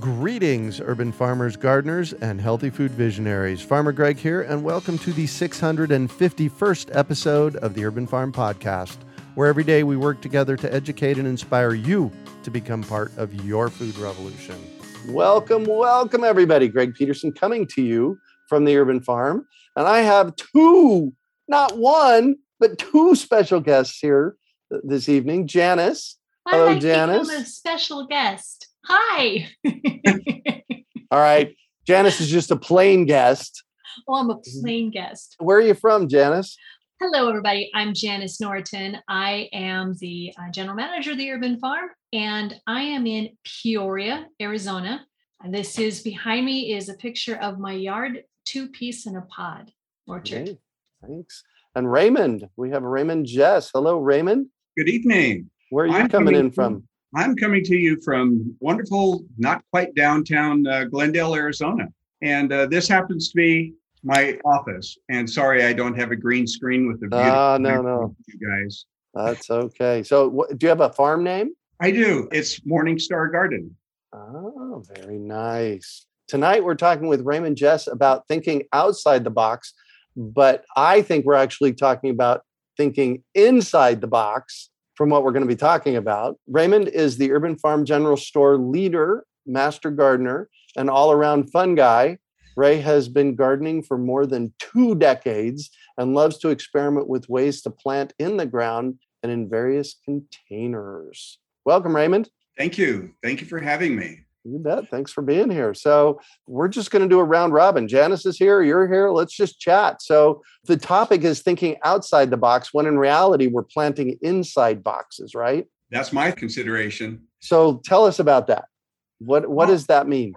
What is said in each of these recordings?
Greetings, urban farmers, gardeners, and healthy food visionaries. Farmer Greg here, and welcome to the 651st episode of the Urban Farm Podcast, where every day we work together to educate and inspire you to become part of your food revolution. Welcome, welcome, everybody. Greg Peterson coming to you from the Urban Farm. And I have two, not one, but two special guests here this evening. Janis. Hello, Janis. I'm a special guest. Hi. All right. Janis is just a plain guest. Oh, I'm a plain guest. Where are you from, Janis? Hello, everybody. I'm Janis Norton. I am the uh, general manager of the Urban Farm, and I am in Peoria, Arizona. And this is behind me is a picture of my yard two piece in a pod orchard. Okay. Thanks. And Raymond, we have Raymond Jess. Hello, Raymond. Good evening. Where are you I'm coming, coming in from? I'm coming to you from wonderful, not quite downtown uh, Glendale, Arizona. And uh, this happens to be my office. And sorry, I don't have a green screen with the view. Uh, no, no. You guys. That's okay. So, wh- do you have a farm name? I do. It's Morningstar Garden. Oh, very nice. Tonight, we're talking with Raymond Jess about thinking outside the box, but I think we're actually talking about thinking inside the box from what we're going to be talking about. Raymond is the Urban Farm General Store leader, master gardener, and all around fun guy. Ray has been gardening for more than two decades and loves to experiment with ways to plant in the ground and in various containers. Welcome, Raymond. Thank you. Thank you for having me. You bet. Thanks for being here. So, we're just going to do a round robin. Janis is here. You're here. Let's just chat. So, the topic is thinking outside the box when in reality, we're planting inside boxes, right? That's my consideration. So, tell us about that. What, what does that mean?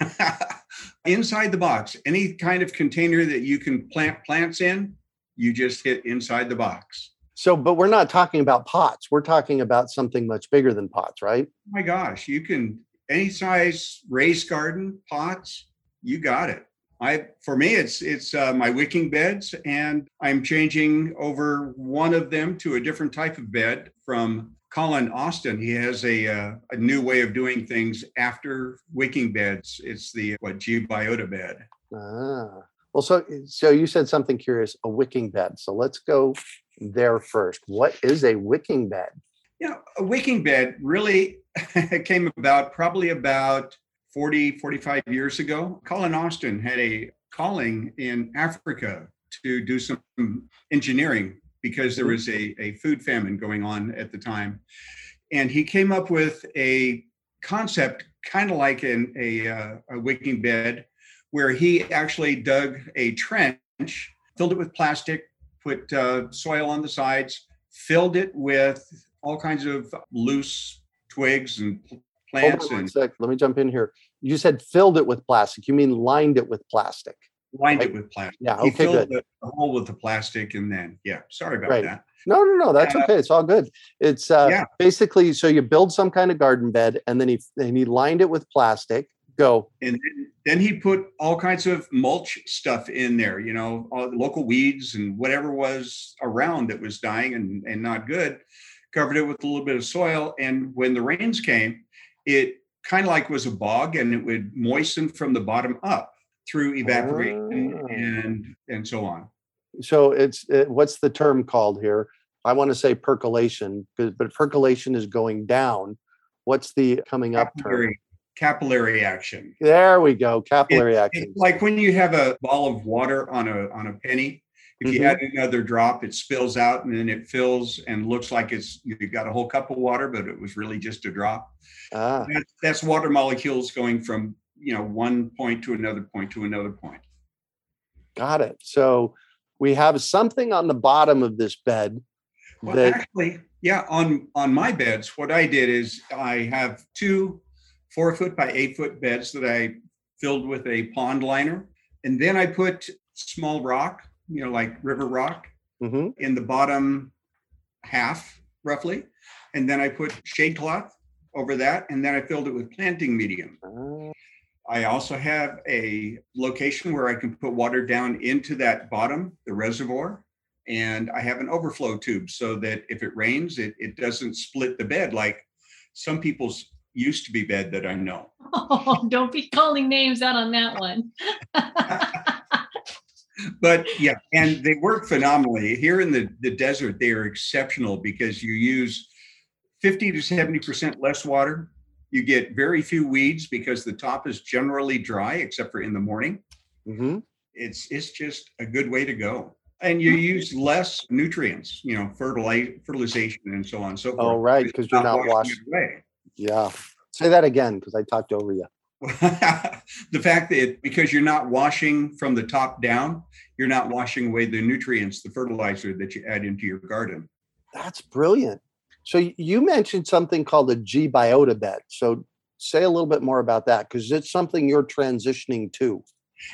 inside the box, any kind of container that you can plant plants in, you just hit inside the box. So, but we're not talking about pots. We're talking about something much bigger than pots, right? Oh my gosh, you can any size raised garden pots, you got it. I for me it's it's uh, my wicking beds and I'm changing over one of them to a different type of bed from Colin Austin. He has a uh, a new way of doing things after wicking beds. It's the what biota bed. Ah. Well, so so you said something curious, a wicking bed. So let's go there first. What is a wicking bed? You know, a wicking bed really came about probably about 40, 45 years ago. Colin Austin had a calling in Africa to do some engineering because there was a, a food famine going on at the time. And he came up with a concept kind of like an, a, uh, a wicking bed where he actually dug a trench, filled it with plastic, put uh, soil on the sides, filled it with all kinds of loose twigs and plants. and sec. Let me jump in here. You said filled it with plastic. You mean lined it with plastic? Lined it with plastic. Yeah. Okay. He filled good. The, the hole with the plastic, and then yeah. Sorry about right. that. No, no, no. That's uh, okay. It's all good. It's uh, yeah. basically so you build some kind of garden bed, and then he and he lined it with plastic. Go. And then, then he put all kinds of mulch stuff in there, you know, local weeds and whatever was around that was dying and, and not good, covered it with a little bit of soil. And when the rains came, it kind of like was a bog and it would moisten from the bottom up through evaporation Oh. and and so on. So it's it, what's the term called here? I want to say percolation, but percolation is going down. What's the coming up term? Capillary, capillary action. There we go. Capillary action. It's like when you have a ball of water on a on a penny. If you Mhm. add another drop, it spills out and then it fills and looks like it's you got a whole cup of water, but it was really just a drop. Ah, That's, that's water molecules going from you know one point to another point to another point. got it. So we have something on the bottom of this bed Well, that actually, yeah, on on my beds, what I did is I have two four foot by eight foot beds that I filled with a pond liner, and then I put small rock, you know, like river rock, Mhm. in the bottom half roughly, and then I put shade cloth over that, and then I filled it with planting medium. Ah, I also have a location where I can put water down into that bottom, the reservoir. And I have an overflow tube so that if it rains, it, it doesn't split the bed like some people's used to be bed that I know. Oh, don't be calling names out on that one. But yeah, and they work phenomenally. Here in the, the desert, they are exceptional because you use 50 to 70% less water. You get very few weeds because the top is generally dry, except for in the morning. mhm. it's it's just a good way to go and you use less nutrients you know fertilize fertilization and so on and so forth Oh, right, 'cause you're not washing away. Yeah. Say that again because I talked over you. the fact that because you're not washing from the top down you're not washing away the nutrients the fertilizer that you add into your garden That's brilliant. So you mentioned something called a G biota bed. So say a little bit more about that because it's something you're transitioning to.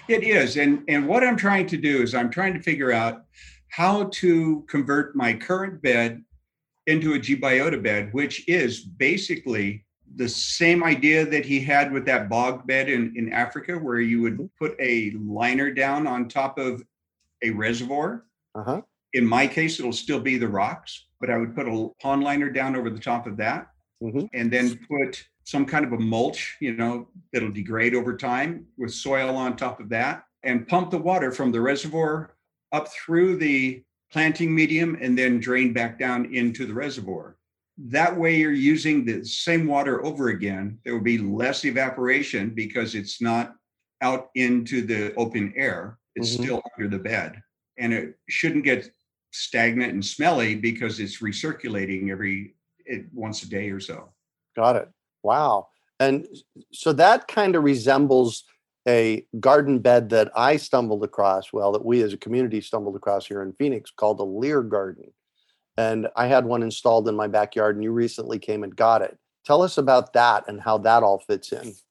It is. And and what I'm trying to do is I'm trying to figure out how to convert my current bed into a G biota bed, which is basically the same idea that he had with that bog bed in, in Africa, where you would put a liner down on top of a reservoir. Uh-huh. In my case, it'll still be the rocks, but I would put a pond liner down over the top of that Mhm. and then put some kind of a mulch, you know, that'll degrade over time with soil on top of that and pump the water from the reservoir up through the planting medium and then drain back down into the reservoir. That way you're using the same water over again. There will be less evaporation because it's not out into the open air. It's Mhm. still under the bed. And it shouldn't get stagnant and smelly because it's recirculating every it, once a day or so. Got it. Wow. And so that kind of resembles a garden bed that I stumbled across, well, that we as a community stumbled across here in Phoenix called a Lear garden. And I had one installed in my backyard, and you recently came and got it. Tell us about that and how that all fits in.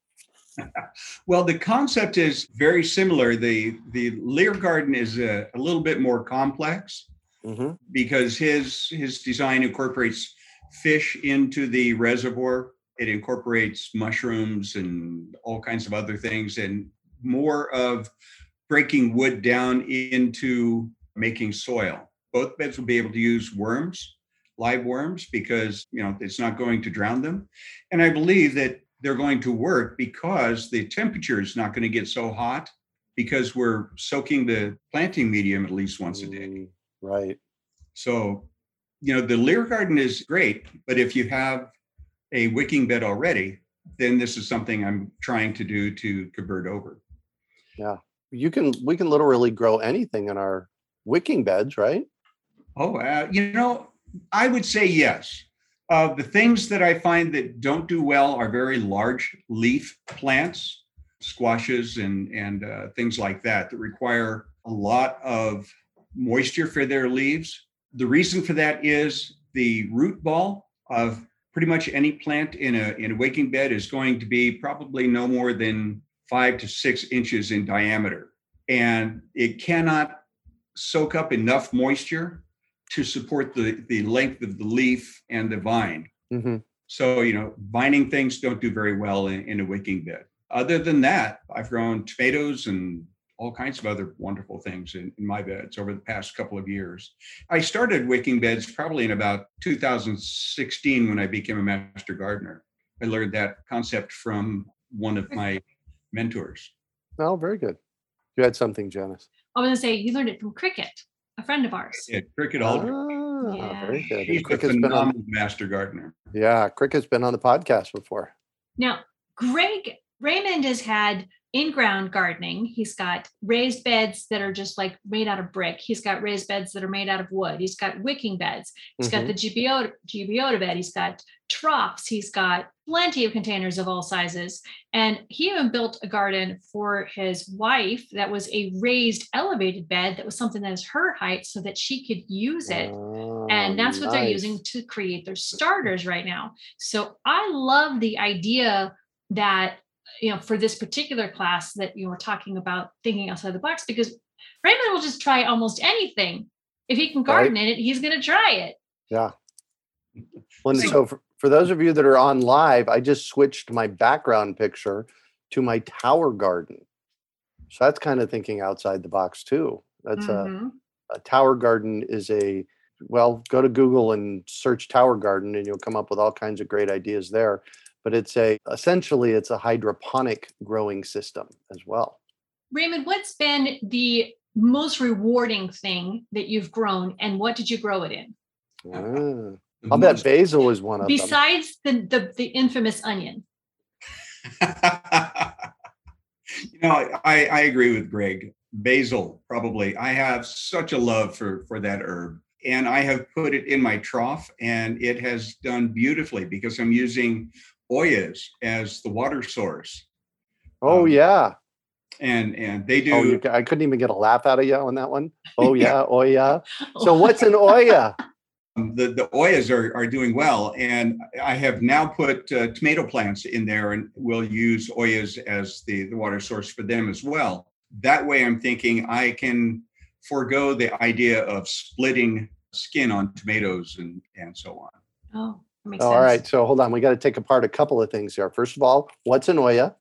Well, the concept is very similar. The the Lear garden is a, a little bit more complex hmm because his his design incorporates fish into the reservoir. It incorporates mushrooms and all kinds of other things, and more of breaking wood down into making soil. Both beds will be able to use worms, live worms, because you know it's not going to drown them. And I believe that they're going to work because the temperature is not going to get so hot because we're soaking the planting medium at least once a day. Mm, Right. So, you know, the Lear garden is great, but if you have a wicking bed already, then this is something I'm trying to do to convert over. Yeah. You can we can literally grow anything in our wicking beds, right? Oh, uh, you know, I would say yes. Uh, the things that I find that don't do well are very large leaf plants, squashes, and and uh, things like that that require a lot of moisture for their leaves. The reason for that is the root ball of pretty much any plant in a in a wicking bed is going to be probably no more than five to six inches in diameter, and it cannot soak up enough moisture to support the, the length of the leaf and the vine. hmm So, you know, vining things don't do very well in, in a wicking bed. other than that, I've grown tomatoes and all kinds of other wonderful things in, in, my beds over the past couple of years. I started wicking beds probably in about 2016 when I became a master gardener. I learned that concept from one of my mentors. Oh, very good. You had something, Janis. I was going to say you learned it from Cricket, a friend of ours. Yeah, Cricket Aldrich. Ah, Yeah. very good. He's And a Cricket's been on, phenomenal master gardener. yeah, Cricket's been on the podcast before. Now, Greg Raymond has had in-ground gardening. He's got raised beds that are just like made out of brick. He's got raised beds that are made out of wood. He's got wicking beds. He's got Mhm. the GBO GBO bed. He's got troughs. He's got plenty of containers of all sizes. And he even built a garden for his wife that was a raised elevated bed that was something that is her height so that she could use it and that's what they're Oh, using to create their starters right now so i love the idea that you know for this particular class that you were talking about thinking outside the box because raymond will just try almost anything if he can garden in it he's going to try it Yeah. Well, and so for, for those of you that are on live, I just switched my background picture to my tower garden. So that's kind of thinking outside the box too. That's a, Mhm. a tower garden is a well, go to Google and search tower garden and you'll come up with all kinds of great ideas there. But it's a essentially it's a hydroponic growing system as well. raymond what's been the most rewarding thing that you've grown and what did you grow it in Ah, I'll bet basil is one of them. besides the, the the infamous onion you know, I, I agree with Greg. Basil, probably. I have such a love for for that herb, and I have put it in my trough, and it has done beautifully because I'm using oyas as the water source, Oh um, yeah. and and they do. Oh, you, I couldn't even get a laugh out of you on that one. Oh yeah, oh yeah. So what's an Oya? um, the the oyas are are doing well, and I have now put uh, tomato plants in there, and we'll use oyas as the the water source for them as well. That way, I'm thinking I can forego the idea of splitting skin on tomatoes and and so on. oh that makes All sense right, so hold on. We got to take apart a couple of things here. First of all, what's an Oya?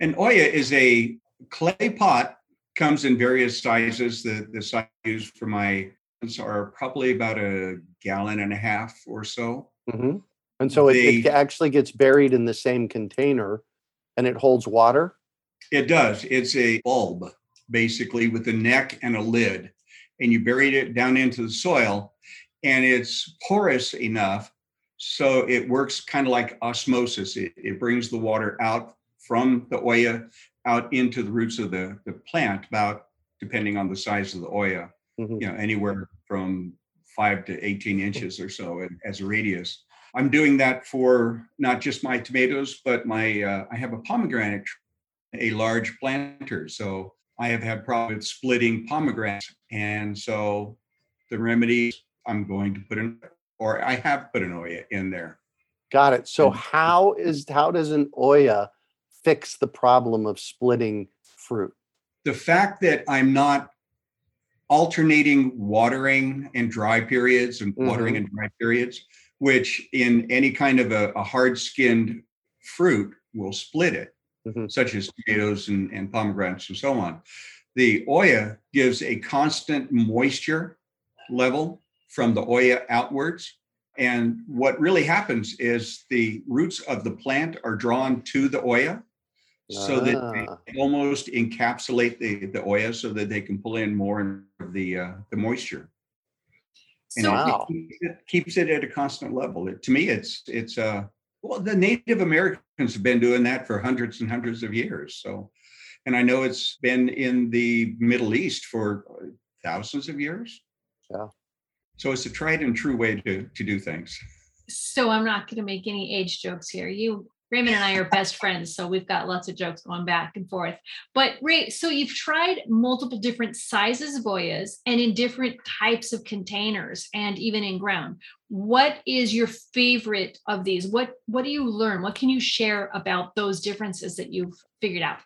An oya is a clay pot, comes in various sizes. The the size used for my plants are probably about a gallon and a half or so. hmm And so it, it actually gets buried in the same container, and it holds water. It does. It's a bulb, basically, with a neck and a lid. And you buried it down into the soil, and it's porous enough so it works kind of like osmosis. It, it brings the water out from the oya out into the roots of the, the plant, about depending on the size of the oya, Mhm. you know, anywhere from five to 18 inches or so as a radius. I'm doing that for not just my tomatoes, but my, uh, I have a pomegranate a large planter. So I have had problems splitting pomegranates. And so the remedy, I'm going to put in, or I have put an oya in there. Got it. So how is how does an Oya fix the problem of splitting fruit? The fact that I'm not alternating watering and dry periods and watering and dry periods, which in any kind of a, a hard skinned fruit will split it, Mhm. such as tomatoes and, and pomegranates and so on. The Oya gives a constant moisture level from the Oya outwards. And what really happens is the roots of the plant are drawn to the Oya so that Ah. they almost encapsulate the, the Oya so that they can pull in more of the, uh, the moisture. And so it Wow. keeps it, keeps it at a constant level. It, to me, it's, it's, uh, well, the Native Americans have been doing that for hundreds and hundreds of years. So, and I know it's been in the Middle East for uh, thousands of years. Yeah. So it's a tried and true way to, to do things. so I'm not going to make any age jokes here. You, Raymond and I are best friends, so we've got lots of jokes going back and forth. But Ray, so you've tried multiple different sizes of Oyas and in different types of containers and even in ground. What is your favorite of these? What What do you learn? What can you share about those differences that you've figured out?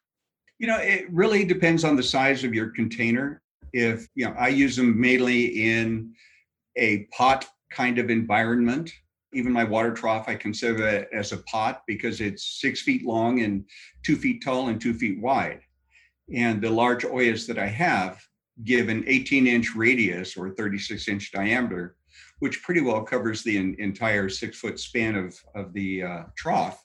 You know, it really depends on the size of your container. If, you know, I use them mainly in a pot kind of environment. Even my water trough, I consider it as a pot because it's six feet long and two feet tall and two feet wide. And the large Oyas that I have give an 18 inch radius or 36 inch diameter, which pretty well covers the in, entire six foot span of, of the uh, trough.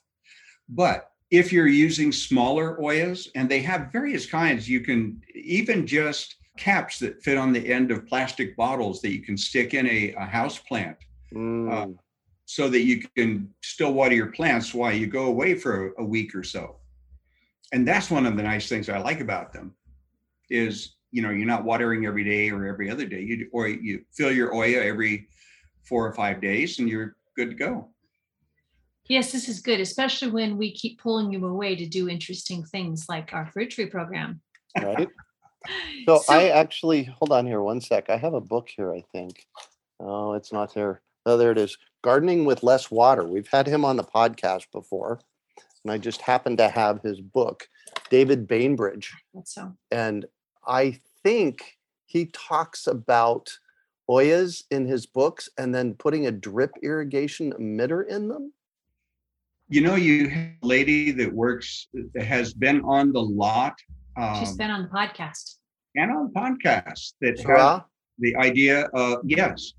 But if you're using smaller Oyas, and they have various kinds, you can even just caps that fit on the end of plastic bottles that you can stick in a, a house plant. Mm. Uh, so that you can still water your plants while you go away for a, a week or so. And that's one of the nice things I like about them is you know you're not watering every day or every other day you or you fill your oya every four or five days and you're good to go yes this is good especially when we keep pulling you away to do interesting things like our fruit tree program right so, so i actually hold on here one sec i have a book here i think oh it's not there oh there it is gardening with less water we've had him on the podcast before and i just happened to have his book david bainbridge so. and I think he talks about Oyas in his books and then putting a drip irrigation emitter in them. You know, you have a lady that works that has been on the lot. Um, She's been on the podcast. And on podcast that has the idea of yes,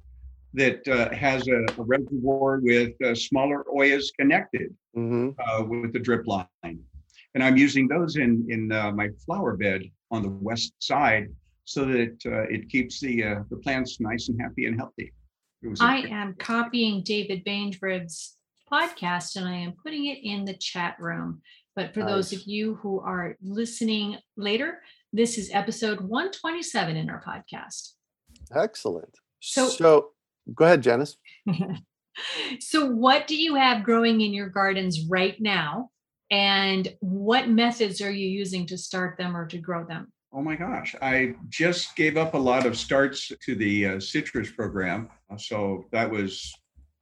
that uh, has a, a, reservoir with uh, smaller Oyas connected mm-hmm. uh, with the drip line and I'm using those in in uh, my flower bed on the west side so that uh, it keeps the uh, the plants nice and happy and healthy. I am copying David Bainbridge's podcast and I am putting it in the chat room. But for nice. those of you who are listening later, this is episode 127 in our podcast. Excellent. So, so go ahead, Janis. so, what do you have growing in your gardens right now? and what methods are you using to start them or to grow them? Oh my gosh, I just gave up a lot of starts to the uh, citrus program. So that was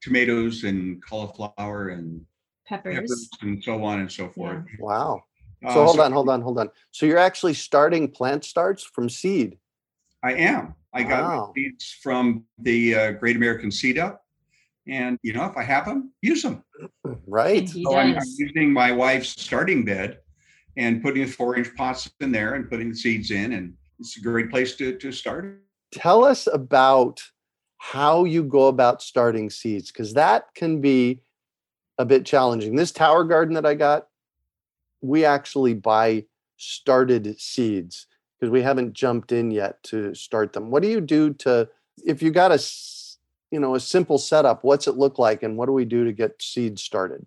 tomatoes and cauliflower and peppers, peppers and so on and so forth. Yeah. Wow. Uh, so uh, hold so, on, hold on, hold on. So you're actually starting plant starts from seed? I am. I got seeds from the uh, Great American Seed Up and you know, if I have them, use them. Right. So I'm, I'm, using my wife's starting bed and putting the four inch pots in there and putting the seeds in, and it's a great place to to start. Tell us about how you go about starting seeds, because that can be a bit challenging. This tower garden that I got, we actually buy started seeds because we haven't jumped in yet to start them. What do you do to if you got a you know a simple setup what's it look like and what do we do to get seeds started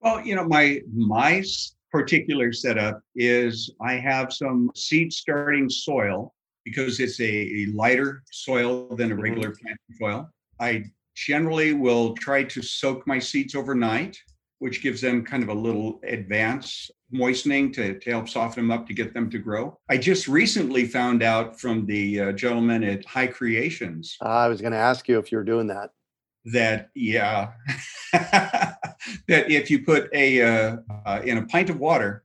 well you know my my particular setup is i have some seed starting soil because it's a, a lighter soil than a mm-hmm. regular mm-hmm. planting soil i generally will try to soak my seeds overnight which gives them kind of a little advance moistening to, to help soften them up to get them to grow. I just recently found out from the uh, gentleman at High Creations. Uh, I was going to ask you if you were doing that. That, yeah, that if you put a, uh, uh, in a pint of water,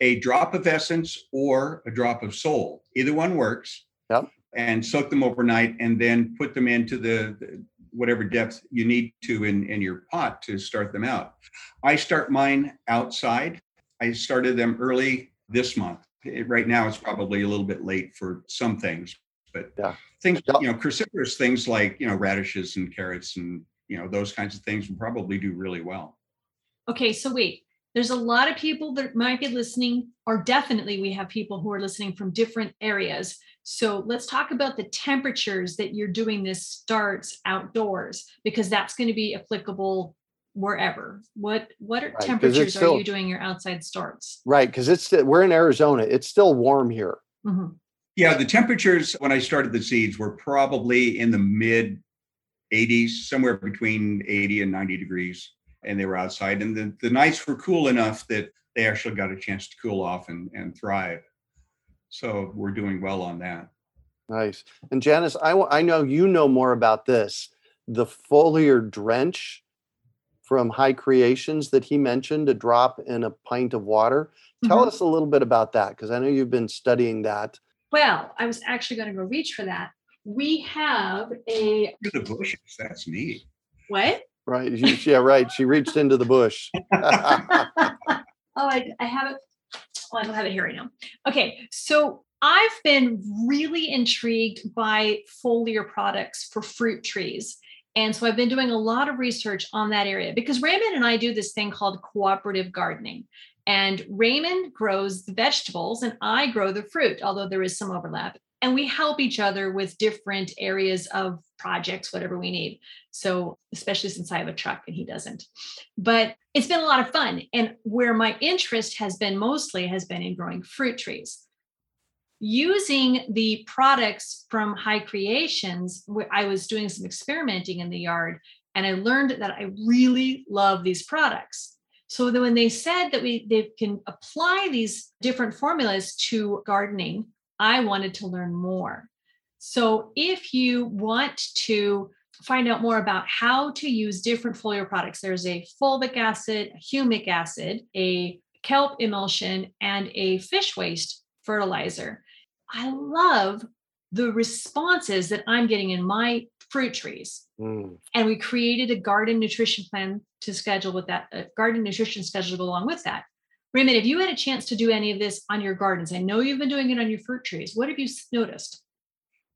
a drop of essence or a drop of soul, either one works. Yep. And soak them overnight and then put them into the, the whatever depth you need to in, in your pot to start them out. I start mine outside. I started them early this month. It, right now, it's probably a little bit late for some things, but yeah. things, you know, cruciferous things like, you know, radishes and carrots and, you know, those kinds of things will probably do really well. Okay, so wait, there's a lot of people that might be listening, or definitely we have people who are listening from different areas. So let's talk about the temperatures that you're doing this starts outdoors, because that's going to be applicable wherever. What what are right, temperatures still, are you doing your outside starts? Right, because it's we're in Arizona. It's still warm here. Mm-hmm. Yeah, the temperatures when I started the seeds were probably in the mid 80s, somewhere between 80 and 90 degrees and they were outside. And the, the nights were cool enough that they actually got a chance to cool off and, and thrive. So we're doing well on that. Nice. And Janis, I, I know you know more about this. The foliar drench from High Creations that he mentioned, a drop in a pint of water. Tell mm-hmm. us a little bit about that because I know you've been studying that. Well, I was actually going to go reach for that. We have a. The bushes. That's neat. What? Right. She, yeah, right. She reached into the bush. oh, I, I have it. Oh, I don't have it here right now. Okay. So I've been really intrigued by foliar products for fruit trees. And so I've been doing a lot of research on that area because Raymond and I do this thing called cooperative gardening. And Raymond grows the vegetables and I grow the fruit, although there is some overlap. And we help each other with different areas of projects, whatever we need. So, especially since I have a truck and he doesn't. But it's been a lot of fun. And where my interest has been mostly has been in growing fruit trees using the products from high creations where i was doing some experimenting in the yard and i learned that i really love these products so when they said that we they can apply these different formulas to gardening i wanted to learn more so if you want to find out more about how to use different foliar products there's a fulvic acid a humic acid a kelp emulsion and a fish waste fertilizer I love the responses that I'm getting in my fruit trees. Mm. And we created a garden nutrition plan to schedule with that, a garden nutrition schedule along with that. Raymond, if you had a chance to do any of this on your gardens, I know you've been doing it on your fruit trees. What have you noticed?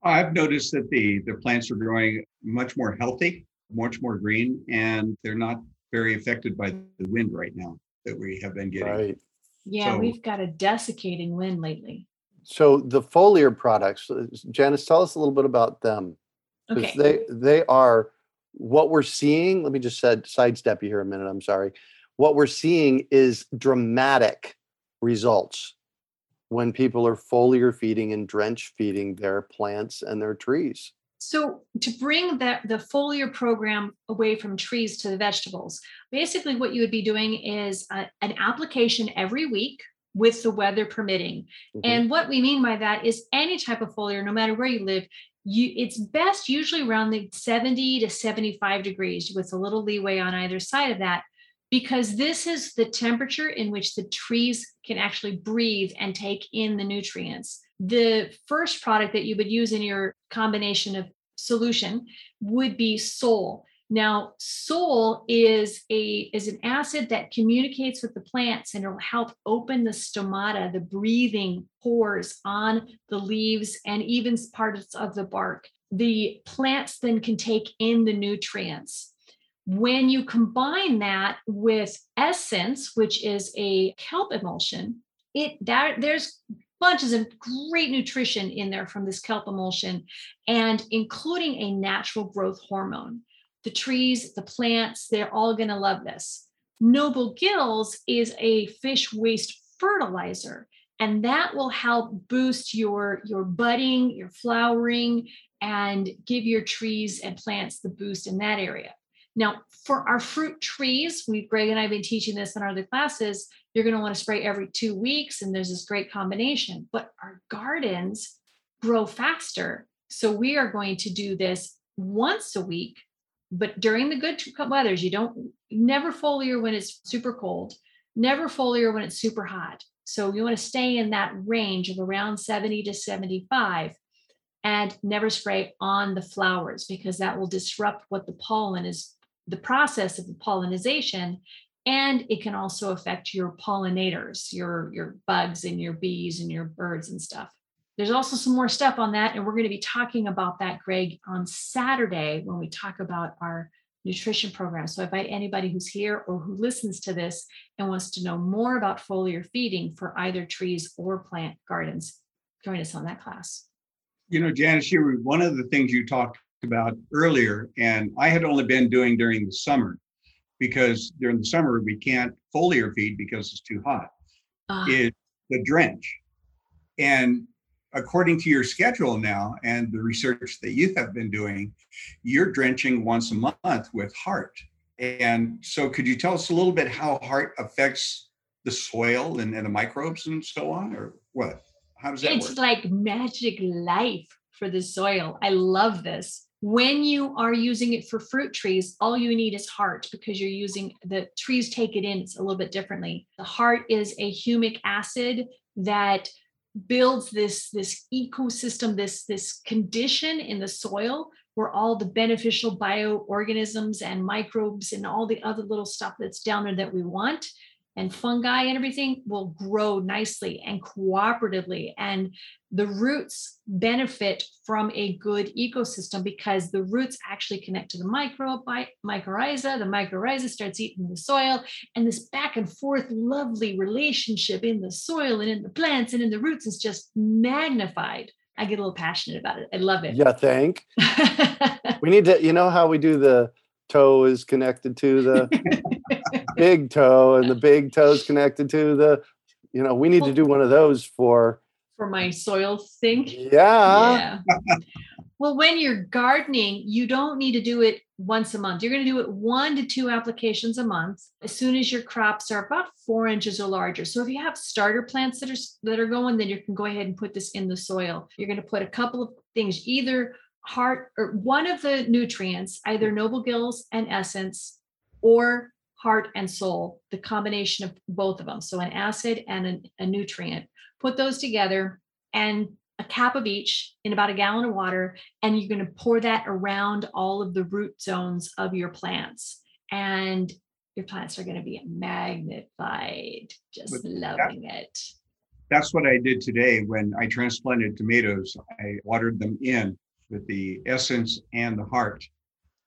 I've noticed that the the plants are growing much more healthy, much more green, and they're not very affected by the wind right now that we have been getting. Right. Yeah, so, we've got a desiccating wind lately. So the foliar products, uh, Janis, tell us a little bit about them. Because okay. they they are what we're seeing. Let me just said sidestep you here a minute. I'm sorry. What we're seeing is dramatic results when people are foliar feeding and drench feeding their plants and their trees. So to bring that the foliar program away from trees to the vegetables, basically what you would be doing is a, an application every week with the weather permitting. Mm-hmm. And what we mean by that is any type of foliar, no matter where you live, you it's best usually around the 70 to 75 degrees with a little leeway on either side of that because this is the temperature in which the trees can actually breathe and take in the nutrients. The first product that you would use in your combination of solution would be Sol. Now, Sol is a is an acid that communicates with the plants and it'll help open the stomata, the breathing pores on the leaves and even parts of the bark. The plants then can take in the nutrients. When you combine that with essence, which is a kelp emulsion, it that there's bunches of great nutrition in there from this kelp emulsion and including a natural growth hormone the trees, the plants, they're all going to love this. Noble Gills is a fish waste fertilizer, and that will help boost your, your budding, your flowering, and give your trees and plants the boost in that area. Now, for our fruit trees, we Greg and I have been teaching this in our other classes. You're going to want to spray every two weeks, and there's this great combination. But our gardens grow faster, so we are going to do this once a week but during the good weathers, you don't never foliar when it's super cold, never foliar when it's super hot. So you want to stay in that range of around 70 to 75 and never spray on the flowers because that will disrupt what the pollen is, the process of the pollinization. And it can also affect your pollinators, your, your bugs and your bees and your birds and stuff. There's also some more stuff on that, and we're going to be talking about that, Greg, on Saturday when we talk about our nutrition program. So I invite anybody who's here or who listens to this and wants to know more about foliar feeding for either trees or plant gardens, join us on that class. You know, Janis, you one of the things you talked about earlier, and I had only been doing during the summer because during the summer we can't foliar feed because it's too hot. Uh, is the drench. And according to your schedule now and the research that you have been doing, you're drenching once a month with heart. And so, could you tell us a little bit how heart affects the soil and, and the microbes and so on, or what? How does that it's work? like magic life for the soil. I love this. When you are using it for fruit trees, all you need is heart because you're using the trees take it in it's a little bit differently. The heart is a humic acid that builds this this ecosystem this this condition in the soil where all the beneficial bioorganisms and microbes and all the other little stuff that's down there that we want and fungi and everything will grow nicely and cooperatively. And the roots benefit from a good ecosystem because the roots actually connect to the micro mycorrhiza. The mycorrhiza starts eating the soil, and this back and forth lovely relationship in the soil and in the plants and in the roots is just magnified. I get a little passionate about it. I love it. Yeah, thank. we need to, you know how we do the toe is connected to the big toe and the big toe is connected to the you know we need to do one of those for for my soil sink? Yeah. Yeah. Well when you're gardening you don't need to do it once a month. You're going to do it one to two applications a month. As soon as your crops are about four inches or larger. So if you have starter plants that are that are going then you can go ahead and put this in the soil. You're going to put a couple of things either heart or one of the nutrients, either mm. noble gills and essence or heart and soul, the combination of both of them. So an acid and a, a nutrient. Put those together and a cap of each in about a gallon of water, and you're going to pour that around all of the root zones of your plants. And your plants are going to be magnified, just but loving that, it. That's what I did today when I transplanted tomatoes. I watered them in with the essence and the heart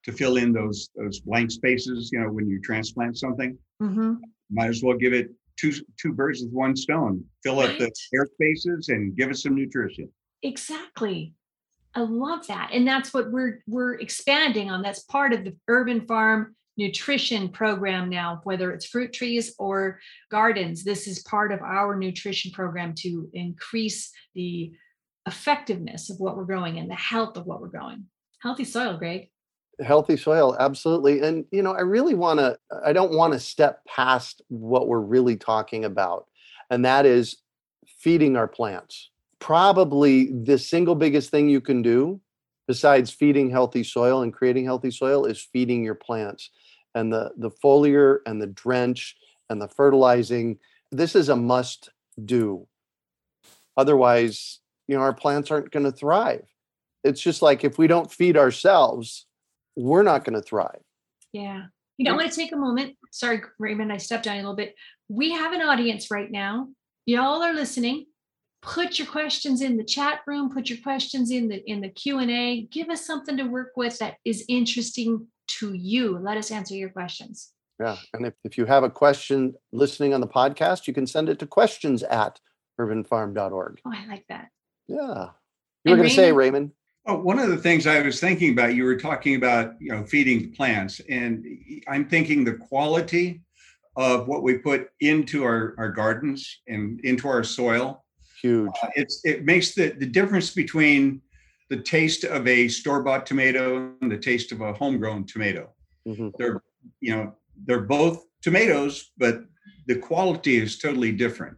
to fill in those those blank spaces. You know, when you transplant something, mm-hmm. might as well give it two two birds with one stone. Fill right. up the air spaces and give it some nutrition. Exactly. I love that. And that's what we're we're expanding on. That's part of the urban farm nutrition program now, whether it's fruit trees or gardens. This is part of our nutrition program to increase the effectiveness of what we're growing and the health of what we're growing. Healthy soil, Greg. Healthy soil, absolutely. And, you know, I really want to, I don't want to step past what we're really talking about, and that is feeding our plants. Probably the single biggest thing you can do besides feeding healthy soil and creating healthy soil is feeding your plants and the the foliar and the drench and the fertilizing this is a must do otherwise you know our plants aren't going to thrive it's just like if we don't feed ourselves we're not going to thrive. Yeah. You know i want to take a moment. Sorry raymond i stepped down a little bit. We have an audience right now. Y'all are listening. Put your questions in the chat room. Put your questions in the in the q&a give us something to work with that is interesting to you. Let us answer your questions. Yeah and if, if you have a question listening on the podcast you can send it to questions at urbanfarm.org oh i like that. Yeah. You were going to say, Raymond. Oh, one of the things I was thinking about, you were talking about, you know, feeding plants, and I'm thinking the quality of what we put into our, our gardens and into our soil. Huge. Uh, it's it makes the, the difference between the taste of a store-bought tomato and the taste of a homegrown tomato. Mm-hmm. They're, you know, they're both tomatoes, but the quality is totally different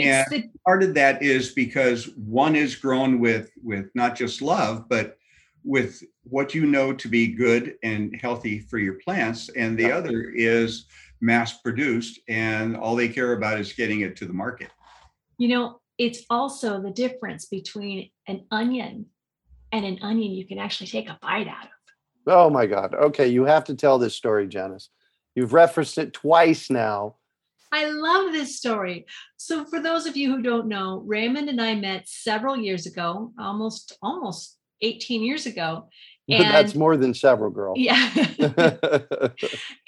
and the- part of that is because one is grown with with not just love but with what you know to be good and healthy for your plants. And the yeah. other is mass produced and all they care about is getting it to the market. You know it's also the difference between an onion and an onion you can actually take a bite out of. Oh my god. Okay you have to tell this story janis. You've referenced it twice now I love this story. So for those of you who don't know, Raymond and I met several years ago, almost almost 18 years ago. And that's more than several girls. Yeah.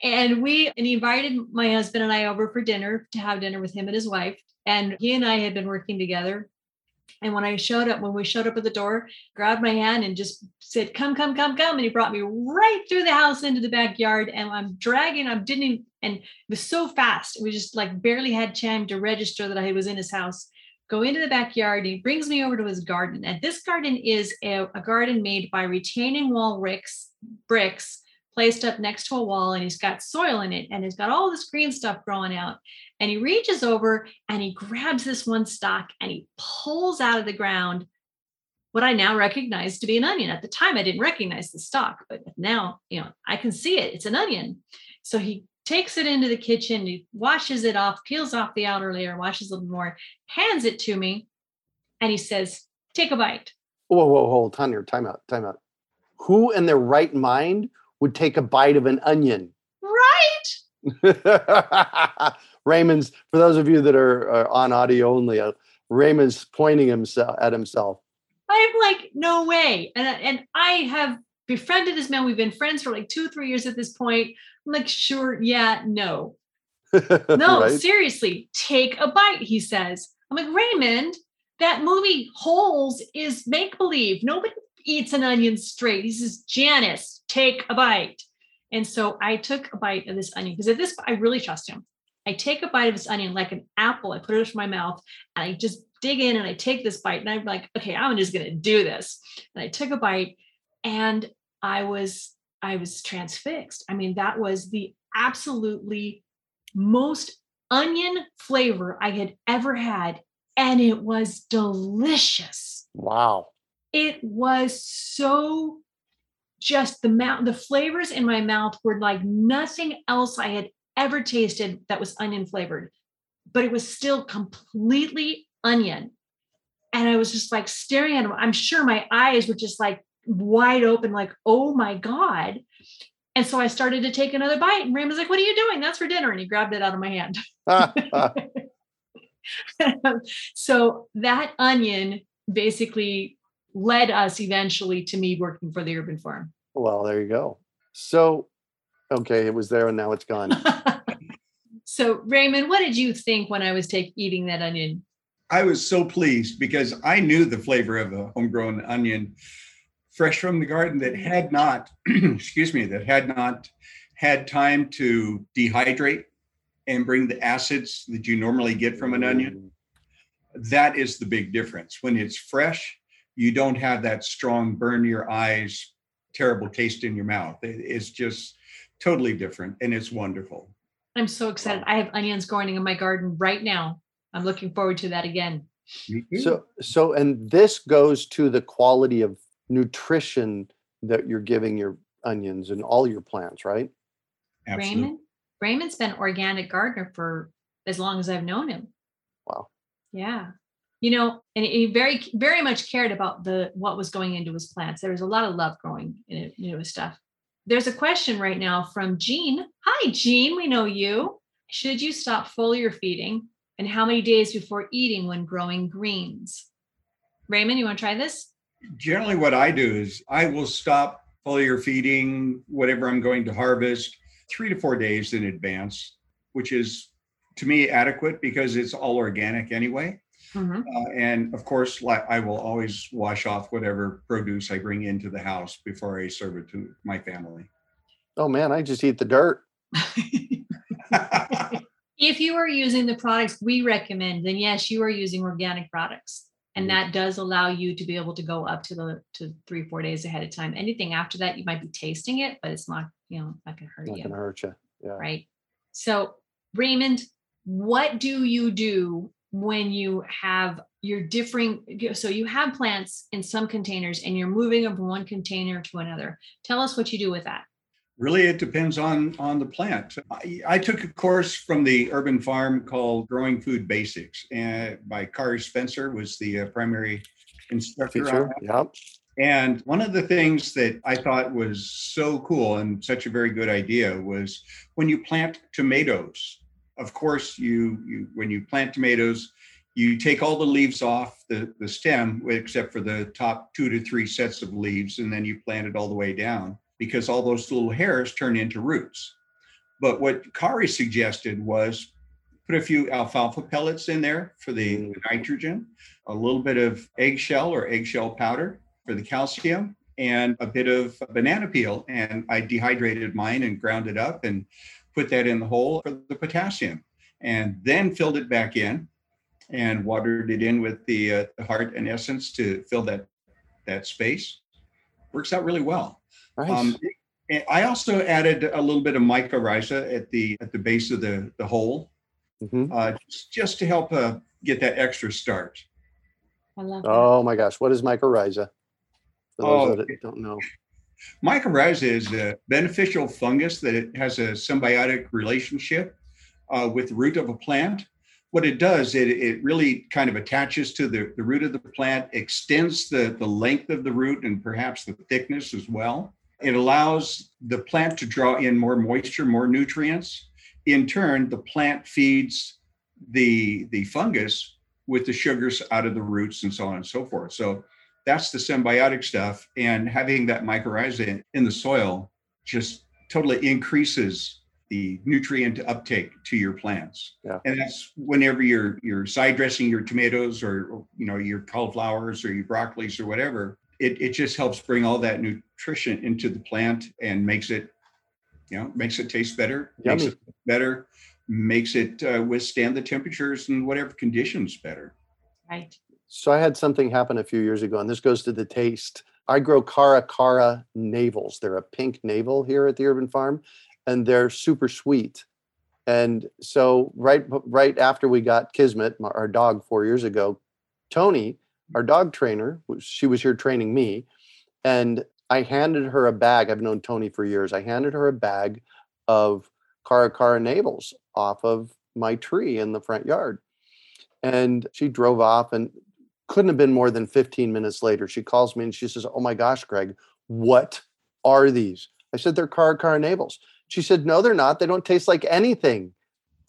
and we and he invited my husband and I over for dinner to have dinner with him and his wife. And he and I had been working together and when I showed up, when we showed up at the door, grabbed my hand and just said, "Come, come, come, come!" And he brought me right through the house into the backyard. And I'm dragging. I didn't, and it was so fast. We just like barely had time to register that I was in his house. Go into the backyard. he brings me over to his garden. And this garden is a, a garden made by retaining wall bricks, bricks placed up next to a wall, and he's got soil in it, and he's got all this green stuff growing out. And he reaches over and he grabs this one stalk and he pulls out of the ground what I now recognize to be an onion. At the time, I didn't recognize the stalk, but now, you know, I can see it. It's an onion. So he takes it into the kitchen, he washes it off, peels off the outer layer, washes a little more, hands it to me, and he says, Take a bite. Whoa, whoa, hold on here. Time out, time out. who in their right mind would take a bite of an onion? Right. Raymond's, for those of you that are, are on audio only, uh, Raymond's pointing himself at himself. I'm like, no way. And, and I have befriended this man. We've been friends for like two, or three years at this point. I'm like, sure, yeah, no. No, Right? seriously, take a bite, he says. I'm like, Raymond, that movie Holes is make believe. Nobody eats an onion straight. He says, Janis, take a bite. And so I took a bite of this onion because at this I really trust him. I take a bite of this onion like an apple. I put it in my mouth and I just dig in and I take this bite and I'm like, okay, I'm just gonna do this. And I took a bite and I was I was transfixed. I mean, that was the absolutely most onion flavor I had ever had. And it was delicious. Wow. It was so just the mouth, the flavors in my mouth were like nothing else I had ever tasted that was onion flavored, but it was still completely onion. And I was just like staring at him. I'm sure my eyes were just like wide open, like, oh my God. And so I started to take another bite, and Raymond's like, What are you doing? That's for dinner. And he grabbed it out of my hand. so that onion basically led us eventually to me working for the urban farm. well, there you go. So, okay, it was there and now it's gone. so Raymond, what did you think when I was take, eating that onion? I was so pleased because I knew the flavor of a homegrown onion fresh from the garden that had not, excuse me, that had not had time to dehydrate and bring the acids that you normally get from an onion. Mm. That is the big difference. When it's fresh, you don't have that strong burn your eyes, terrible taste in your mouth. It's just totally different and it's wonderful. I'm so excited. I have onions growing in my garden right now. I'm looking forward to that again. So, so, and this goes to the quality of nutrition that you're giving your onions and all your plants, right? Absolutely. Raymond, Raymond's been organic gardener for as long as I've known him. Wow. Yeah. You know, and he very, very much cared about the what was going into his plants. There was a lot of love in- into his stuff. There's a question right now from Jean. Hi, Jean. We know you. Should you stop foliar feeding? And how many days before eating when growing greens? Raymond, you want to try this? generally what I do is I will stop foliar feeding whatever I'm going to harvest three to four days in advance, which is to me adequate because it's all organic anyway. Mhm. Uh, and of course, like I will always wash off whatever produce I bring into the house before I serve it to my family. Oh man, I just eat the dirt. if you are using the products we recommend, then yes, you are using organic products. And Mhm. that does allow you to be able to go up to the to three, four days ahead of time. Anything after that, you might be tasting it, but it's not, you know, not gonna hurt Not you. gonna hurt you. Yeah. Right. So Raymond, what do you do when you have your differing so you have plants in some containers and you're moving them from one container to another tell us what you do with that really, it depends on on the plant. I, I took a course from the Urban Farm called Growing Food Basics, and by Kari Spencer was the uh, primary instructor. on Feature. that. Yep. And one of the things that I thought was so cool and such a very good idea was when you plant tomatoes. Of course, you you when you plant tomatoes, you take all the leaves off the, the stem, except for the top two to three sets of leaves, and then you plant it all the way down because all those little hairs turn into roots. But what Kari suggested was put a few alfalfa pellets in there for the Mm. nitrogen, a little bit of eggshell or eggshell powder for the calcium, and a bit of banana peel. And I dehydrated mine and ground it up and put that in the hole for the potassium, and then filled it back in and watered it in with the, uh, the heart and essence to fill that that space. Works out really well. Nice. Um, and I also added a little bit of mycorrhiza at the at the base of the the hole, Mhm. uh, just, just to help uh, get that extra start. i love that Oh my gosh, what is mycorrhiza? For those Oh, that don't know. Mycorrhiza is a beneficial fungus that it has a symbiotic relationship uh, with the root of a plant. what it does, it, it really kind of attaches to the, the root of the plant, extends the, the length of the root and perhaps the thickness as well. It allows the plant to draw in more moisture, more nutrients. In turn, the plant feeds the, the fungus with the sugars out of the roots and so on and so forth. So that's the symbiotic stuff. And having that mycorrhiza in the soil just totally increases the nutrient uptake to your plants. Yeah. And that's whenever you're you're side dressing your tomatoes or you know your cauliflowers or your broccolis or whatever, it, it just helps bring all that nutrition into the plant and makes it, you know, makes it taste better, Yummy. makes it better, makes it uh, withstand the temperatures and whatever conditions better. Right. So I had something happen a few years ago, and this goes to the taste. I grow Cara Cara navels. They're a pink navel here at the urban farm, and they're super sweet. And so right right after we got Kismet, our dog, four years ago, Tony, our dog trainer, she was here training me, and I handed her a bag. I've known Tony for years. I handed her a bag of Cara Cara navels off of my tree in the front yard. And she drove off and couldn't have been more than 15 minutes later. She calls me and she says, Oh my gosh, Greg, what are these? I said, They're Cara Cara navels. She said, No, they're not. They don't taste like anything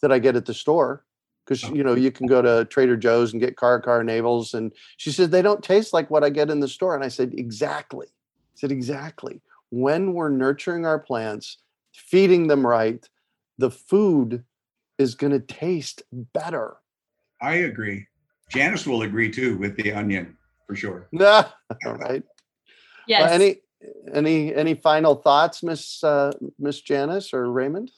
that I get at the store. Because oh. you know, you can go to Trader Joe's and get Cara Cara navels. And she said, They don't taste like what I get in the store. And I said, Exactly. I said, Exactly. When we're nurturing our plants, feeding them right, the food is going to taste better. I agree. Janis will agree too with the onion for sure. Nah, all right. Yes. Well, any any any final thoughts, Miss uh, Miss Janis or Raymond?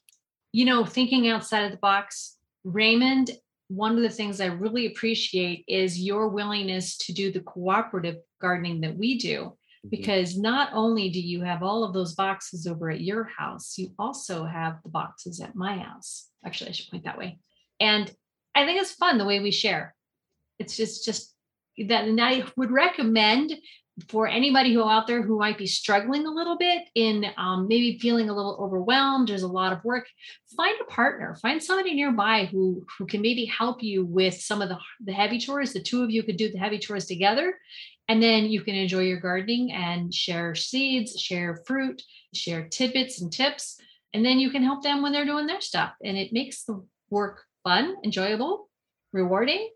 you know, thinking outside of the box, Raymond, one of the things I really appreciate is your willingness to do the cooperative gardening that we do. Because not only do you have all of those boxes over at your house, you also have the boxes at my house. Actually, I should point that way. And I think it's fun the way we share. It's just just that, and I would recommend for anybody who out there who might be struggling a little bit in um, maybe feeling a little overwhelmed. There's a lot of work. Find a partner. Find somebody nearby who who can maybe help you with some of the the heavy chores. The two of you could do the heavy chores together, and then you can enjoy your gardening and share seeds, share fruit, share tidbits and tips, and then you can help them when they're doing their stuff. And it makes the work fun, enjoyable, rewarding,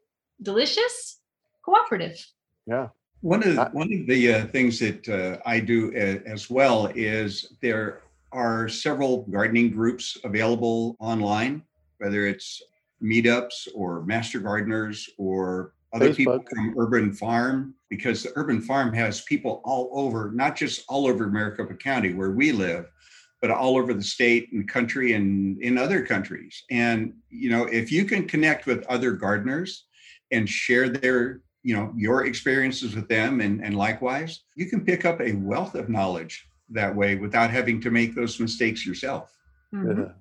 delicious, cooperative. Yeah. One of the, Uh, one of the uh, things that uh, I do a- as well is there are several gardening groups available online, whether it's meetups or master gardeners or other people from Urban Farm, because the Urban Farm has people all over, not just all over Maricopa County where we live, but all over the state and country and in other countries. And you know, if you can connect with other gardeners and share their you know your experiences with them and, and likewise you can pick up a wealth of knowledge that way without having to make those mistakes yourself Mhm.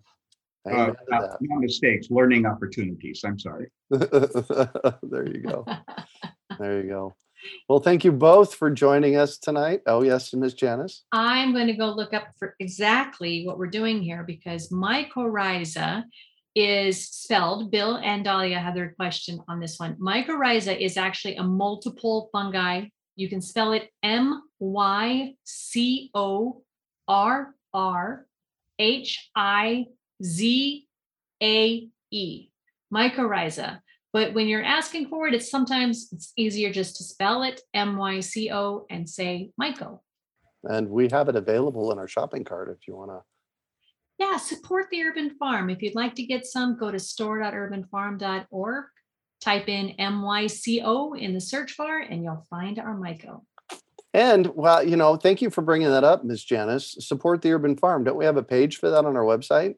Uh, not, not mistakes learning opportunities i'm sorry there you go. There you go. Well, thank you both for joining us tonight. Oh, yes, and Miss Janis. I'm going to go look up for exactly what we're doing here because mycorrhiza is spelled. Bill and Dahlia have their question on this one. Mycorrhiza is actually a multiple fungi. You can spell it M Y C O R R H I Z A E. Mycorrhiza. But when you're asking for it, it's sometimes it's easier just to spell it M Y C O and say myco. And we have it available in our shopping cart if you want to. Yeah, support the urban farm. If you'd like to get some, go to store.urbanfarm.org, type in MYCO in the search bar, and you'll find our Myco. And well, you know, thank you for bringing that up, Miss Janis. Support the urban farm. Don't we have a page for that on our website?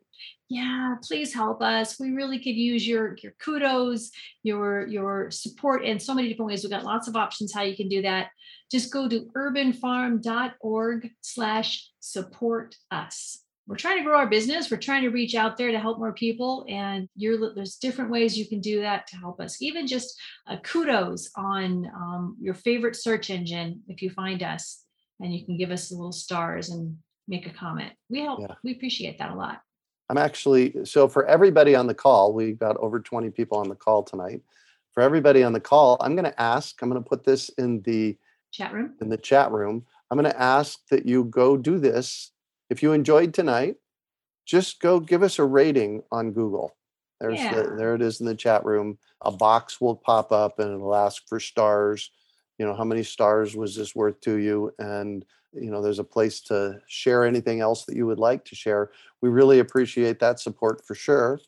Yeah, please help us. We really could use your your kudos, your your support in so many different ways. We've got lots of options how you can do that. Just go to urbanfarm.org slash support us. We're trying to grow our business. We're trying to reach out there to help more people. And you're, there's different ways you can do that to help us. Even just uh, kudos on um, your favorite search engine if you find us and you can give us the little stars and make a comment. We help. Yeah. We appreciate that a lot. I'm actually, so for everybody on the call, We've got over 20 people on the call tonight. For everybody on the call, I'm going to ask, I'm going to put this in the Chat room. in the chat room. I'm going to ask that you go do this. If you enjoyed tonight, just go give us a rating on Google. There's Yeah. the, there it is in the chat room. A box will pop up and it'll ask for stars. You know, how many stars was this worth to you? And you know, there's a place to share anything else that you would like to share. We really appreciate that support for sure.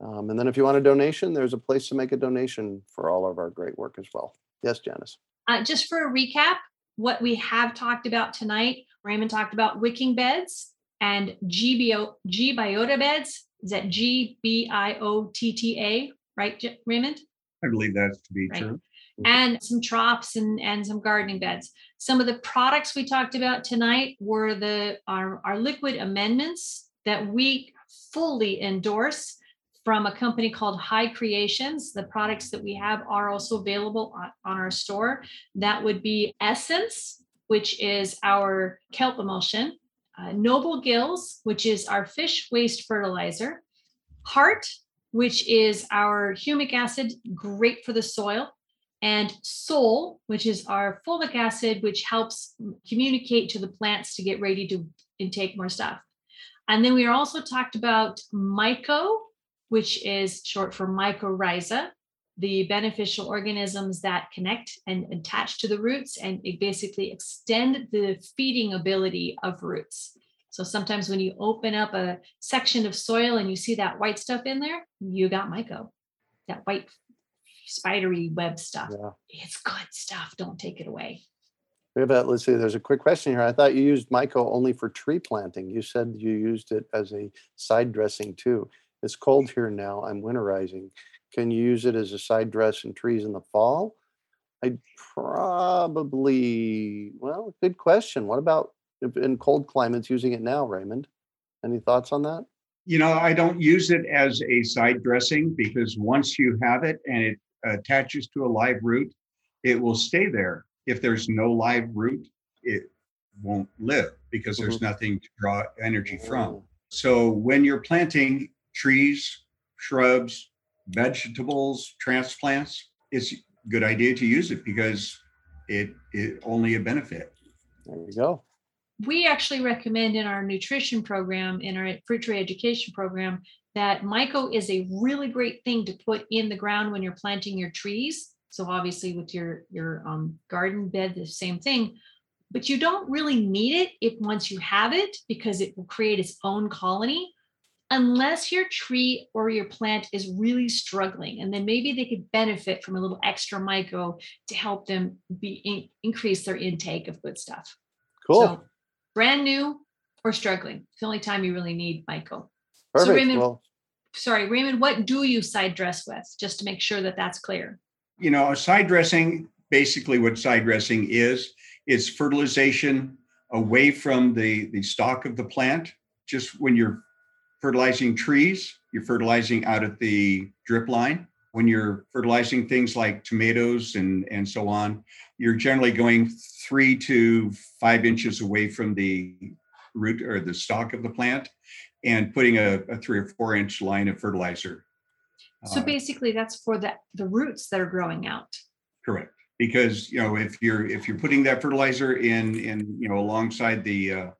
Um, and then if you want a donation, there's a place to make a donation for all of our great work as well. Yes, Janis. Uh, just for a recap, what we have talked about tonight, Raymond talked about wicking beds and GBO, G biota beds. Is that G B I O T T A, right, Raymond? I believe that's to be Right. true. and some troughs and, and some gardening beds. Some of the products we talked about tonight were the our, our liquid amendments that we fully endorse from a company called High Creations. The products that we have are also available on, on our store. That would be Essence, which is our kelp emulsion, uh, Noble Gills, which is our fish waste fertilizer, Heart, which is our humic acid, great for the soil and Sol, which is our fulvic acid, which helps communicate to the plants to get ready to intake more stuff. And then we also talked about myco, which is short for mycorrhiza, the beneficial organisms that connect and attach to the roots and basically extend the feeding ability of roots. So sometimes when you open up a section of soil and you see that white stuff in there, you got myco, that white spidery web stuff. Yeah. It's good stuff. Don't take it away. We have a, let's see, there's a quick question here. I thought you used Myco only for tree planting. You said you used it as a side dressing too. It's cold here now. I'm winterizing. Can you use it as a side dress in trees in the fall? I'd probably, well, good question. What about in cold climates using it now, Raymond? Any thoughts on that? You know, I don't use it as a side dressing because once you have it and it attaches to a live root, it will stay there. If there's no live root, it won't live because there's mm-hmm. nothing to draw energy from. Oh. So when you're planting trees, shrubs, vegetables, transplants, it's a good idea to use it because it it only a benefit. There you go. We actually recommend in our nutrition program, in our fruit tree education program, that myco is a really great thing to put in the ground when you're planting your trees. So obviously with your your um, garden bed, the same thing. But you don't really need it if once you have it because it will create its own colony unless your tree or your plant is really struggling and then maybe they could benefit from a little extra myco to help them be in, increase their intake of good stuff Cool. so brand new or struggling it's the only time you really need myco Perfect. Raymond- well, sorry raymond what do you side dress with just to make sure that that's clear you know, side dressing, basically what side dressing is, is fertilization away from the, the stalk of the plant. Just when you're fertilizing trees, you're fertilizing out at the drip line. When you're fertilizing things like tomatoes and, and so on, you're generally going three to five inches away from the root or the stalk of the plant and putting a, a three or four inch line of fertilizer. so Uh, basically that's for the the roots that are growing out Correct, because you know if you're if you're putting that fertilizer in in you know alongside the uh,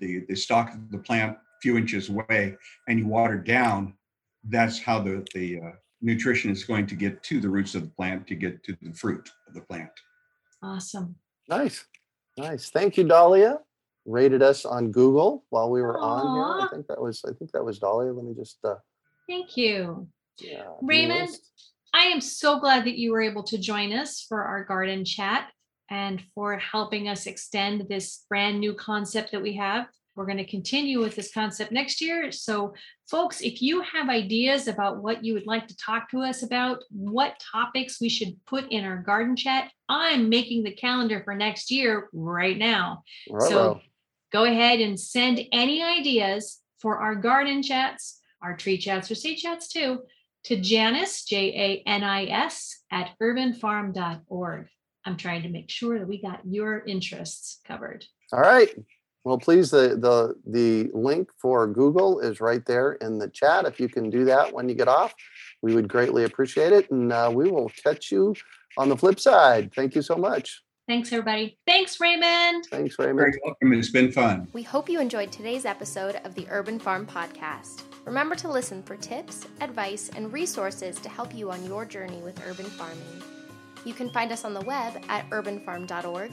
the the stalk of the plant, few inches away, and you water down, that's how the the uh, nutrition is going to get to the roots of the plant to get to the fruit of the plant. awesome nice. Nice. Thank you, Dahlia. Rated us on Google while we were on here. I think that was I think that was Dahlia. Let me just uh thank you yeah. Raymond. I am so glad that you were able to join us for our garden chat and for helping us extend this brand new concept that we have. We're going to continue with this concept next year. So, folks, if you have ideas about what you would like to talk to us about, what topics we should put in our garden chat, I'm making the calendar for next year right now. Ruh-roh. So go ahead and send any ideas for our garden chats, our tree chats, or seed chats too, to Janis, J A N I S, at urbanfarm.org. I'm trying to make sure that we got your interests covered. All right. Well, please, the, the, the link for Google is right there in the chat. If you can do that when you get off, we would greatly appreciate it. And uh, we will catch you on the flip side. Thank you so much. Thanks, everybody. Thanks, Raymond. Thanks, Raymond. Very welcome. It's been fun. We hope you enjoyed today's episode of the Urban Farm Podcast. Remember to listen for tips, advice, and resources to help you on your journey with urban farming. You can find us on the web at urbanfarm.org